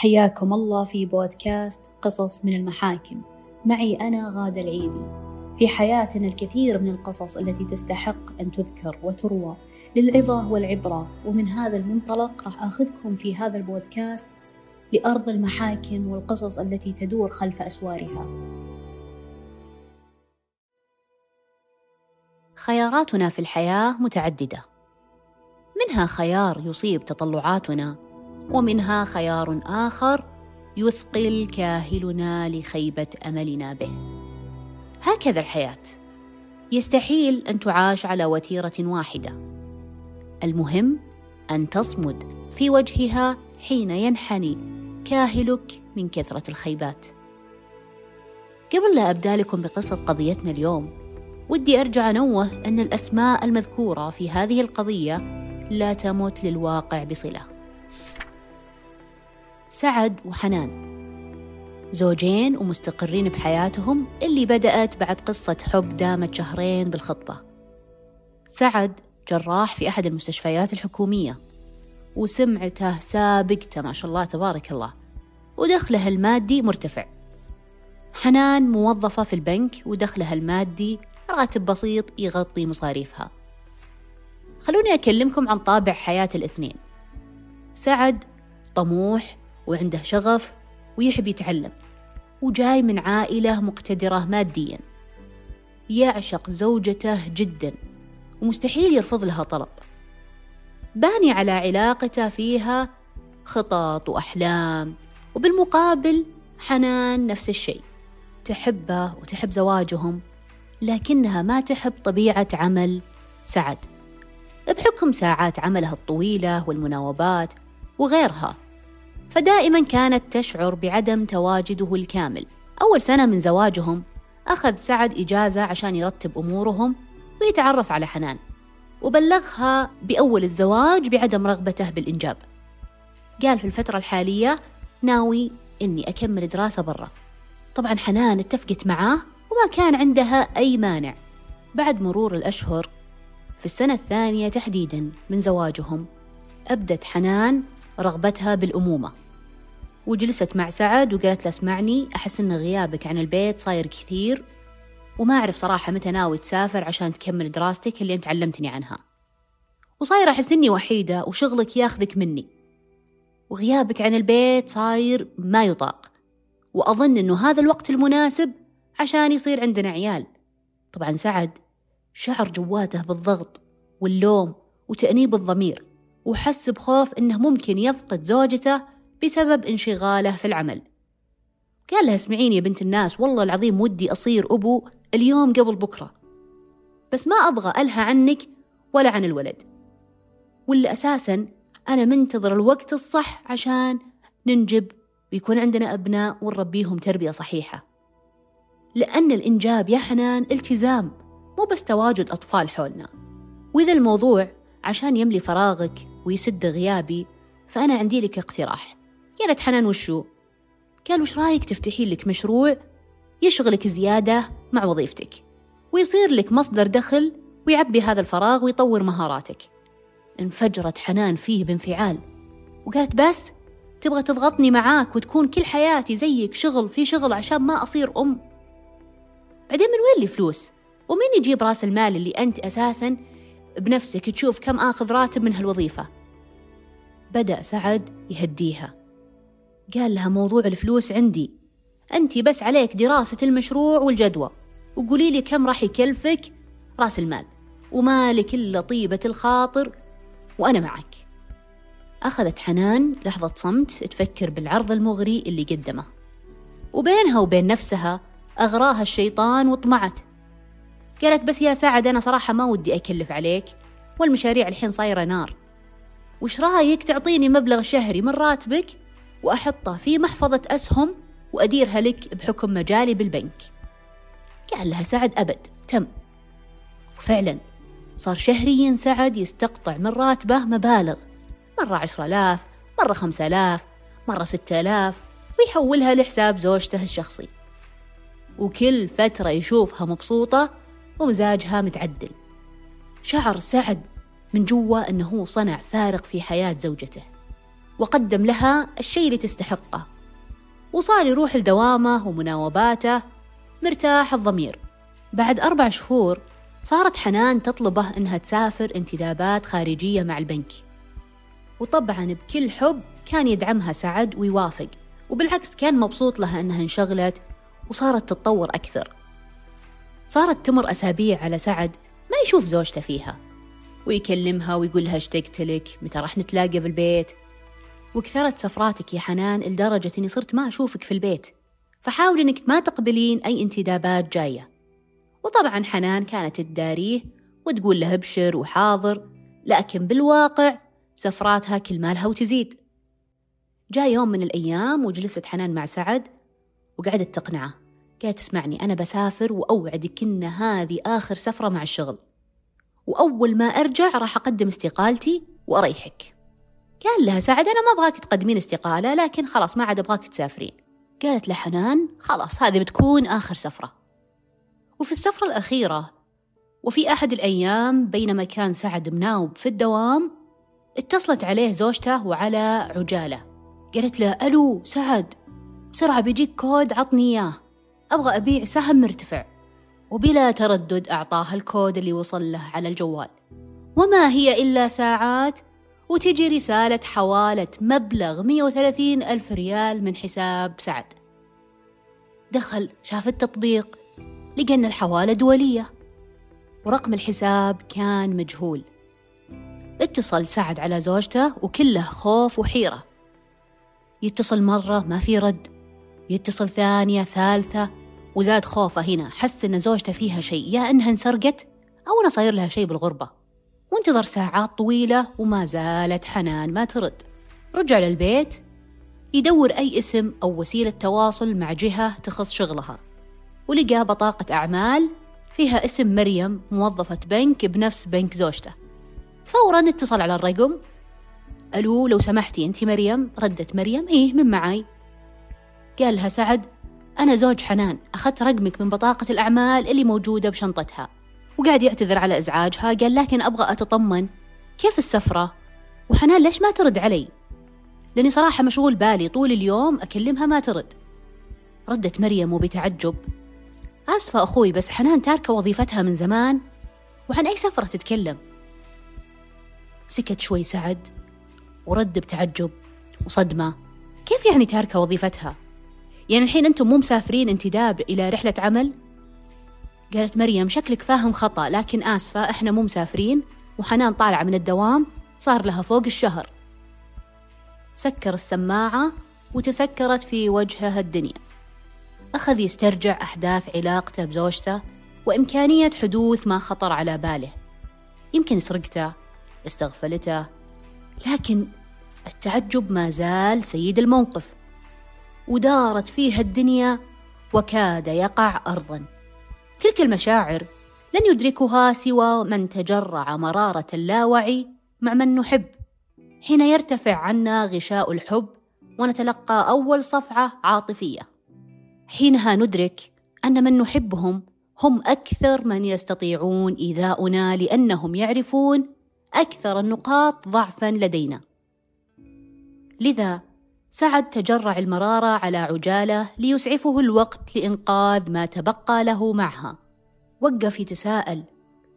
حياكم الله في بودكاست قصص من المحاكم. معي أنا غادة العيدي. في حياتنا الكثير من القصص التي تستحق أن تذكر وتروى للعظة والعبرة ومن هذا المنطلق راح أخذكم في هذا البودكاست لأرض المحاكم والقصص التي تدور خلف أسوارها. خياراتنا في الحياة متعددة. منها خيار يصيب تطلعاتنا ومنها خيار آخر يثقل كاهلنا لخيبة أملنا به. هكذا الحياة. يستحيل أن تعاش على وتيرة واحدة. المهم أن تصمد في وجهها حين ينحني كاهلك من كثرة الخيبات. قبل لا أبدأ لكم بقصة قضيتنا اليوم ودي أرجع أنوه أن الأسماء المذكورة في هذه القضية لا تمت للواقع بصلة. سعد وحنان. زوجين ومستقرين بحياتهم اللي بدأت بعد قصة حب دامت شهرين بالخطبة. سعد جراح في أحد المستشفيات الحكومية وسمعته سابقته ما شاء الله تبارك الله ودخلها المادي مرتفع. حنان موظفة في البنك ودخلها المادي راتب بسيط يغطي مصاريفها. خلوني أكلمكم عن طابع حياة الاثنين. سعد طموح وعنده شغف ويحب يتعلم وجاي من عائلة مقتدرة ماديا. يعشق زوجته جدا ومستحيل يرفض لها طلب. باني على علاقته فيها خطط وأحلام وبالمقابل حنان نفس الشيء. تحبه وتحب زواجهم لكنها ما تحب طبيعة عمل سعد. بحكم ساعات عملها الطويلة والمناوبات وغيرها. فدائما كانت تشعر بعدم تواجده الكامل. أول سنة من زواجهم أخذ سعد إجازة عشان يرتب أمورهم ويتعرف على حنان وبلغها بأول الزواج بعدم رغبته بالإنجاب. قال في الفترة الحالية ناوي إني أكمل دراسة برا. طبعا حنان اتفقت معاه وما كان عندها أي مانع. بعد مرور الأشهر في السنة الثانية تحديدا من زواجهم أبدت حنان رغبتها بالأمومة. وجلست مع سعد وقالت له اسمعني أحس إن غيابك عن البيت صاير كثير وما أعرف صراحة متى ناوي تسافر عشان تكمل دراستك اللي أنت علمتني عنها. وصايرة أحس إني وحيدة وشغلك ياخذك مني. وغيابك عن البيت صاير ما يطاق. وأظن إنه هذا الوقت المناسب عشان يصير عندنا عيال. طبعا سعد شعر جواته بالضغط واللوم وتأنيب الضمير. وحس بخوف إنه ممكن يفقد زوجته بسبب انشغاله في العمل. قال لها اسمعيني يا بنت الناس والله العظيم ودي أصير أبو اليوم قبل بكرة. بس ما أبغى ألهى عنك ولا عن الولد. واللي أساسا أنا منتظر الوقت الصح عشان ننجب ويكون عندنا أبناء ونربيهم تربية صحيحة. لأن الإنجاب يا حنان التزام مو بس تواجد أطفال حولنا. وإذا الموضوع عشان يملي فراغك ويسد غيابي فأنا عندي لك اقتراح. قالت حنان وشو؟ قال وش رأيك تفتحي لك مشروع يشغلك زيادة مع وظيفتك؟ ويصير لك مصدر دخل ويعبي هذا الفراغ ويطور مهاراتك. انفجرت حنان فيه بانفعال. وقالت بس تبغى تضغطني معاك وتكون كل حياتي زيك شغل في شغل عشان ما أصير أم. بعدين من وين لي فلوس ومين يجيب رأس المال اللي أنت أساسا بنفسك تشوف كم آخذ راتب من هالوظيفة. بدأ سعد يهديها. قال لها موضوع الفلوس عندي. أنت بس عليك دراسة المشروع والجدوى. وقولي لي كم راح يكلفك رأس المال. ومالك إلا طيبة الخاطر. وأنا معك. أخذت حنان لحظة صمت تفكر بالعرض المغري اللي قدمه. وبينها وبين نفسها أغراها الشيطان وطمعت قالت بس يا سعد أنا صراحة ما ودي أكلف عليك. والمشاريع الحين صايرة نار. وش رأيك تعطيني مبلغ شهري من راتبك وأحطه في محفظة أسهم وأديرها لك بحكم مجالي بالبنك؟ قال لها سعد أبد تم. وفعلا صار شهريا سعد يستقطع من راتبه مبالغ. مرة عشرة آلاف مرة خمسة آلاف مرة ستة آلاف ويحولها لحساب زوجته الشخصي. وكل فترة يشوفها مبسوطة ومزاجها متعدل. شعر سعد من جوا أنه هو صنع فارق في حياة زوجته وقدم لها الشيء اللي تستحقه. وصار يروح لدوامه ومناوباته مرتاح الضمير. بعد أربع شهور صارت حنان تطلبه إنها تسافر انتدابات خارجية مع البنك. وطبعا بكل حب كان يدعمها سعد ويوافق وبالعكس كان مبسوط لها إنها انشغلت وصارت تتطور أكثر. صارت تمر أسابيع على سعد ما يشوف زوجته فيها. ويكلمها ويقول لها اشتقت لك متى راح نتلاقى بالبيت؟ وكثرت سفراتك يا حنان لدرجة إني صرت ما أشوفك في البيت. فحاولي إنك ما تقبلين أي انتدابات جاية. وطبعا حنان كانت تداريه وتقول له أبشر وحاضر. لكن بالواقع سفراتها كل مالها وتزيد. جاء يوم من الأيام وجلست حنان مع سعد وقعدت تقنعه. قالت اسمعني أنا بسافر وأوعدك إن هذه آخر سفرة مع الشغل. وأول ما أرجع راح أقدم استقالتي وأريحك. قال لها سعد أنا ما أبغاك تقدمين استقالة لكن خلاص ما عاد أبغاك تسافرين. قالت لحنان خلاص هذه بتكون آخر سفرة. وفي السفرة الأخيرة وفي أحد الأيام بينما كان سعد مناوب في الدوام اتصلت عليه زوجته وعلى عجالة. قالت له ألو سعد بسرعة بيجيك كود عطني إياه. أبغى أبيع سهم مرتفع وبلا تردد أعطاها الكود اللي وصل له على الجوال. وما هي إلا ساعات وتجي رسالة حوالة مبلغ 130 ألف ريال من حساب سعد. دخل شاف التطبيق لقى أن الحوالة دولية ورقم الحساب كان مجهول. اتصل سعد على زوجته وكله خوف وحيرة. يتصل مرة ما في رد. يتصل ثانية ثالثة. وزاد خوفه هنا حس إن زوجته فيها شيء يا إنها انسرقت أو أنا صاير لها شيء بالغربة. وانتظر ساعات طويلة وما زالت حنان ما ترد. رجع للبيت يدور أي اسم أو وسيلة تواصل مع جهة تخص شغلها. ولقى بطاقة أعمال فيها اسم مريم موظفة بنك بنفس بنك زوجته. فورا اتصل على الرقم. ألو لو سمحتي أنت مريم؟ ردت مريم. إيه من معاي. قال لها سعد أنا زوج حنان أخذت رقمك من بطاقة الأعمال اللي موجودة بشنطتها. وقاعد يعتذر على إزعاجها قال لكن أبغى أتطمن. كيف السفرة؟ وحنان ليش ما ترد علي؟ لأني صراحة مشغول بالي طول اليوم أكلمها ما ترد. ردت مريم وبتعجب. آسفة أخوي بس حنان تاركة وظيفتها من زمان وعن أي سفرة تتكلم؟ سكت شوي سعد. ورد بتعجب وصدمة. كيف يعني تاركة وظيفتها؟ يعني الحين أنتم مو مسافرين انتداب إلى رحلة عمل؟ قالت مريم شكلك فاهم خطأ لكن آسفة إحنا مو مسافرين وحنان طالعة من الدوام صار لها فوق الشهر. سكر السماعة وتسكرت في وجهها الدنيا. أخذ يسترجع أحداث علاقته بزوجته وإمكانية حدوث ما خطر على باله. يمكن سرقته استغفلته لكن التعجب ما زال سيد الموقف. ودارت فيها الدنيا وكاد يقع أرضا. تلك المشاعر لن يدركها سوى من تجرع مرارة اللاوعي مع من نحب. حين يرتفع عنا غشاء الحب ونتلقى أول صفعة عاطفية. حينها ندرك أن من نحبهم هم أكثر من يستطيعون إيذاؤنا لأنهم يعرفون أكثر النقاط ضعفا لدينا. لذا سعد تجرع المرارة على عجالة ليسعفه الوقت لإنقاذ ما تبقى له معها وقف يتساءل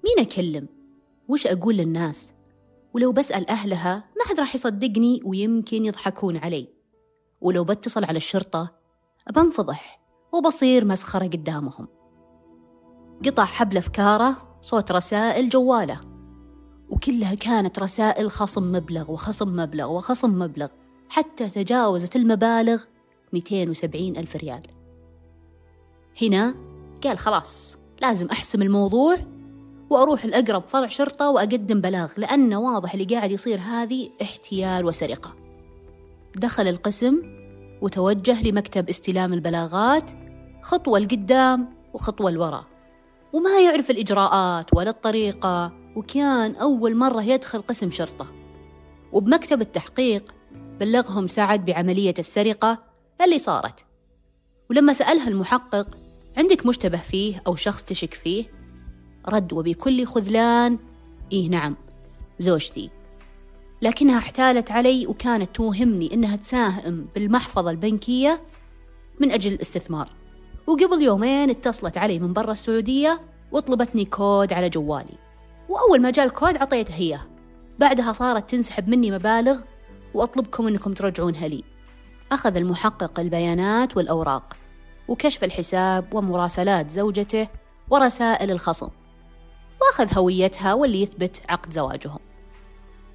مين أكلم؟ وش أقول للناس؟ ولو بسأل أهلها ما حد راح يصدقني ويمكن يضحكون علي ولو بتصل على الشرطة بنفضح وبصير مسخرة قدامهم قطع حبل أفكاره صوت رسائل جواله وكلها كانت رسائل خصم مبلغ وخصم مبلغ وخصم مبلغ حتى تجاوزت المبالغ 270 ألف ريال. هنا قال خلاص لازم أحسم الموضوع وأروح الأقرب فرع شرطة وأقدم بلاغ لأنه واضح اللي قاعد يصير هذه احتيال وسرقة. دخل القسم وتوجه لمكتب استلام البلاغات خطوة لقدام وخطوة لورا. وما يعرف الإجراءات ولا الطريقة وكان أول مرة يدخل قسم شرطة. وبمكتب التحقيق بلغهم سعد بعملية السرقة اللي صارت. ولما سألها المحقق عندك مشتبه فيه أو شخص تشك فيه؟ رد وبكل خذلان إيه نعم زوجتي. لكنها احتالت علي وكانت توهمني إنها تساهم بالمحفظة البنكية من أجل الاستثمار. وقبل يومين اتصلت علي من برا السعودية وطلبتني كود على جوالي. وأول ما جاء الكود عطيته هي. بعدها صارت تنسحب مني مبالغ وأطلبكم أنكم ترجعونها لي. أخذ المحقق البيانات والأوراق وكشف الحساب ومراسلات زوجته ورسائل الخصم وأخذ هويتها واللي يثبت عقد زواجهم.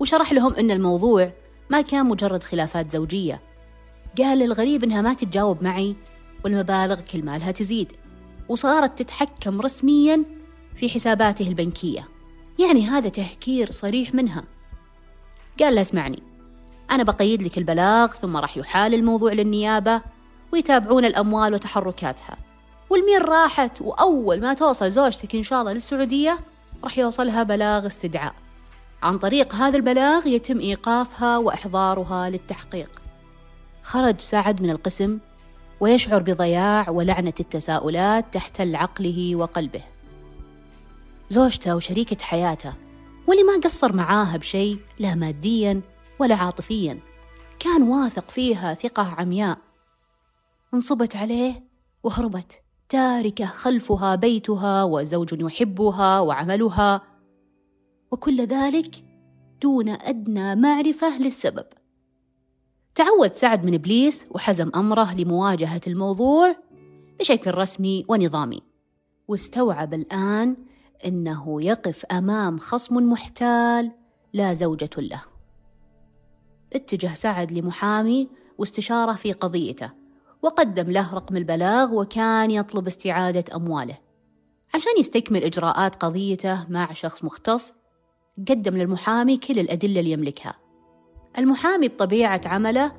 وشرح لهم أن الموضوع ما كان مجرد خلافات زوجية. قال الغريب إنها ما تتجاوب معي والمبالغ كل مالها تزيد وصارت تتحكم رسميا في حساباته البنكية. يعني هذا تهكير صريح منها. قال له اسمعني. أنا بقيد لك البلاغ ثم راح يحال الموضوع للنيابة ويتابعون الأموال وتحركاتها. والمين راحت وأول ما توصل زوجتك إن شاء الله للسعودية راح يوصلها بلاغ استدعاء. عن طريق هذا البلاغ يتم إيقافها وإحضارها للتحقيق. خرج سعد من القسم ويشعر بضياع ولعنة التساؤلات تحتل عقله وقلبه. زوجته وشريكة حياته واللي ما قصر معاها بشيء لا ماديا ولا عاطفيا. كان واثق فيها ثقة عمياء. انصبت عليه وهربت تاركة خلفها بيتها وزوج يحبها وعملها. وكل ذلك دون أدنى معرفة للسبب. تعود سعد من إبليس وحزم أمره لمواجهة الموضوع بشكل رسمي ونظامي. واستوعب الآن أنه يقف أمام خصم محتال لا زوجة له. اتجه سعد لمحامي واستشاره في قضيته وقدم له رقم البلاغ وكان يطلب استعادة أمواله. عشان يستكمل إجراءات قضيته مع شخص مختص قدم للمحامي كل الأدلة اللي يملكها. المحامي بطبيعة عمله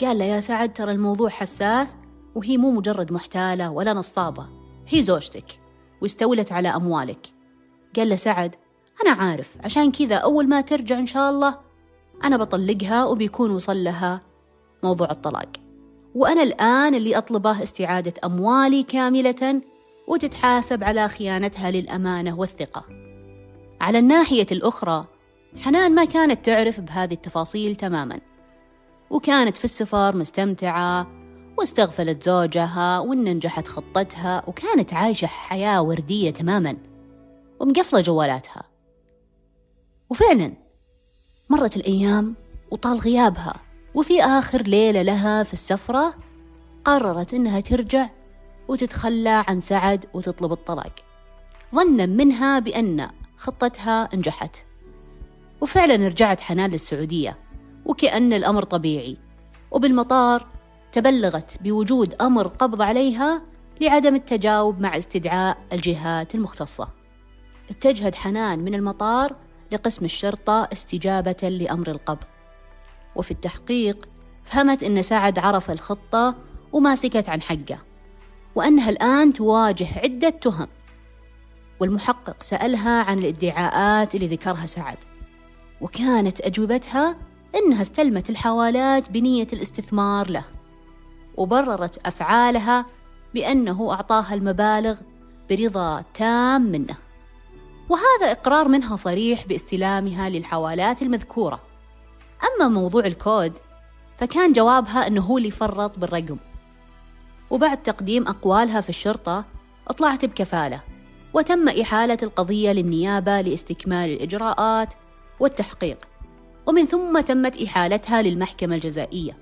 قال له يا سعد ترى الموضوع حساس وهي مو مجرد محتالة ولا نصابة هي زوجتك واستولت على أموالك. قال له سعد أنا عارف عشان كذا أول ما ترجع إن شاء الله أنا بطلقها وبيكون وصل لها موضوع الطلاق. وأنا الآن اللي أطلبه استعادة أموالي كاملة وتتحاسب على خيانتها للأمانة والثقة. على الناحية الأخرى حنان ما كانت تعرف بهذه التفاصيل تماما. وكانت في السفر مستمتعة واستغفلت زوجها وإن نجحت خطتها وكانت عايشة حياة وردية تماما ومقفلة جوالاتها. وفعلا مرت الأيام وطال غيابها وفي آخر ليلة لها في السفرة قررت إنها ترجع وتتخلى عن سعد وتطلب الطلاق. ظنا منها بأن خطتها نجحت. وفعلا رجعت حنان للسعودية وكأن الأمر طبيعي. وبالمطار تبلغت بوجود أمر قبض عليها لعدم التجاوب مع استدعاء الجهات المختصة. اتجهت حنان من المطار لقسم الشرطة استجابة لأمر القبض. وفي التحقيق فهمت أن سعد عرف الخطة وما سكت عن حقه وأنها الآن تواجه عدة تهم. والمحقق سألها عن الادعاءات اللي ذكرها سعد وكانت أجوبتها إنها استلمت الحوالات بنية الاستثمار له وبررت أفعالها بأنه أعطاها المبالغ برضا تام منه. وهذا إقرار منها صريح باستلامها للحوالات المذكورة. أما موضوع الكود فكان جوابها أنه هو اللي فرط بالرقم. وبعد تقديم أقوالها في الشرطة أطلعت بكفالة وتم إحالة القضية للنيابة لاستكمال الإجراءات والتحقيق. ومن ثم تمت إحالتها للمحكمة الجزائية.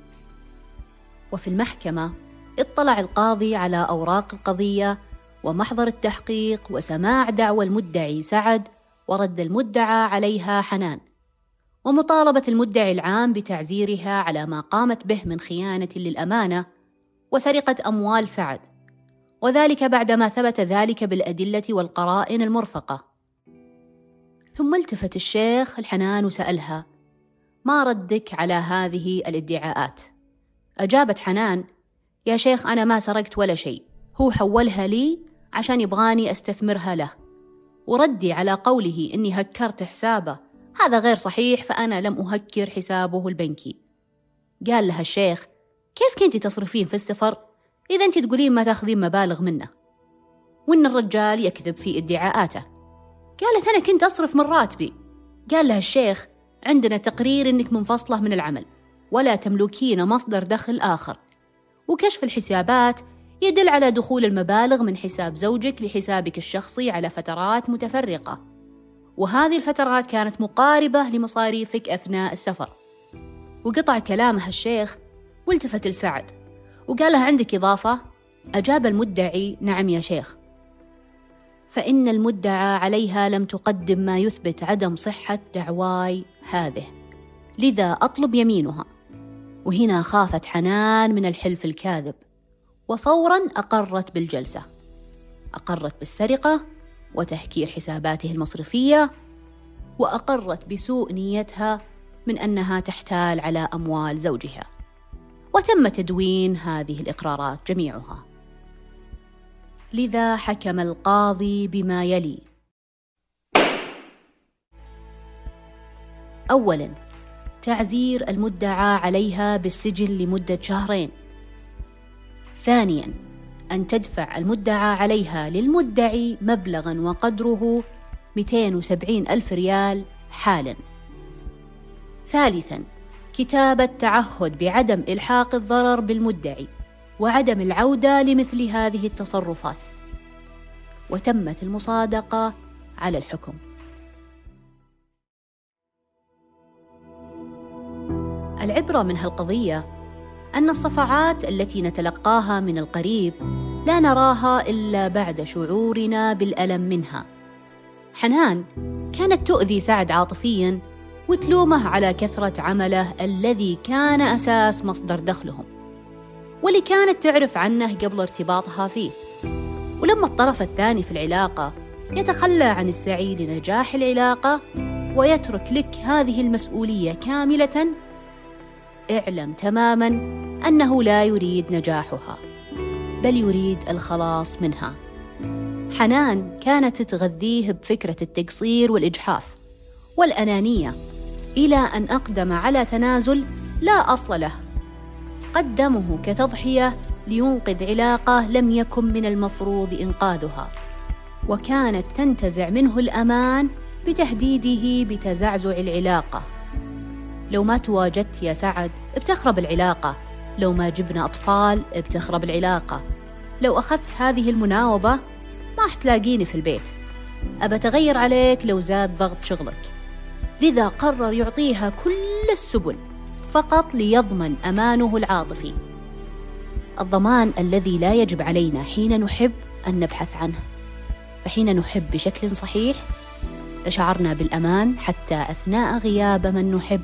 وفي المحكمة اطلع القاضي على أوراق القضية ومحضر التحقيق وسماع دعوى المدعي سعد ورد المدعى عليها حنان. ومطالبة المدعي العام بتعزيرها على ما قامت به من خيانة للأمانة وسرقة أموال سعد. وذلك بعدما ثبت ذلك بالأدلة والقرائن المرفقة. ثم التفت الشيخ الحنان وسألها ما ردك على هذه الادعاءات؟ أجابت حنان يا شيخ أنا ما سرقت ولا شيء هو حولها لي عشان يبغاني أستثمرها له. وردي على قوله إني هكرت حسابه. هذا غير صحيح فأنا لم أهكر حسابه البنكي. قال لها الشيخ كيف كنتي تصرفين في السفر؟ إذا أنت تقولين ما تأخذين مبالغ منه. وإن الرجال يكذب في ادعاءاته. قالت أنا كنت أصرف من راتبي. قال لها الشيخ عندنا تقرير أنك منفصلة من العمل ولا تملكين مصدر دخل آخر. وكشف الحسابات يدل على دخول المبالغ من حساب زوجك لحسابك الشخصي على فترات متفرقة. وهذه الفترات كانت مقاربة لمصاريفك أثناء السفر. وقطع كلامها الشيخ والتفت لسعد. وقال له عندك إضافة؟ أجاب المدعي نعم يا شيخ. فإن المدعى عليها لم تقدم ما يثبت عدم صحة دعواي هذه. لذا أطلب يمينها. وهنا خافت حنان من الحلف الكاذب. وفورا أقرت بالجلسة. أقرت بالسرقة وتهكير حساباته المصرفية وأقرت بسوء نيتها من أنها تحتال على أموال زوجها. وتم تدوين هذه الإقرارات جميعها. لذا حكم القاضي بما يلي. اولا تعزير المدعى عليها بالسجن لمدة شهرين. ثانيا أن تدفع المدعى عليها للمدعي مبلغا وقدره 270 ألف ريال حالا. ثالثا كتابة تعهد بعدم إلحاق الضرر بالمدعي وعدم العودة لمثل هذه التصرفات. وتمت المصادقة على الحكم. العبرة من هالقضية أن الصفعات التي نتلقاها من القريب لا نراها إلا بعد شعورنا بالألم منها. حنان كانت تؤذي سعد عاطفيا وتلومه على كثرة عمله الذي كان أساس مصدر دخلهم. واللي كانت تعرف عنه قبل ارتباطها فيه. ولما الطرف الثاني في العلاقة يتخلى عن السعي لنجاح العلاقة ويترك لك هذه المسؤولية كاملة اعلم تماما أنه لا يريد نجاحها بل يريد الخلاص منها. حنان كانت تغذيه بفكرة التقصير والإجحاف والأنانية إلى أن أقدم على تنازل لا أصل له. قدمه كتضحية لينقذ علاقة لم يكن من المفروض إنقاذها وكانت تنتزع منه الأمان بتهديده بتزعزع العلاقة. لو ما تواجدت يا سعد بتخرب العلاقة. لو ما جبنا أطفال بتخرب العلاقة. لو أخذت هذه المناوبة ما حتلاقيني في البيت. أبى أتغير عليك لو زاد ضغط شغلك. لذا قرر يعطيها كل السبل فقط ليضمن أمانه العاطفي. الضمان الذي لا يجب علينا حين نحب أن نبحث عنه. فحين نحب بشكل صحيح لشعرنا بالأمان حتى أثناء غياب من نحب.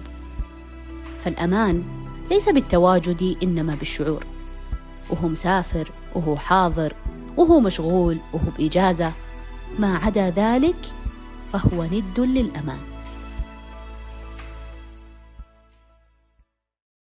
فالأمان ليس بالتواجد إنما بالشعور. وهو مسافر وهو حاضر وهو مشغول وهو بإجازة. ما عدا ذلك فهو ند للأمان.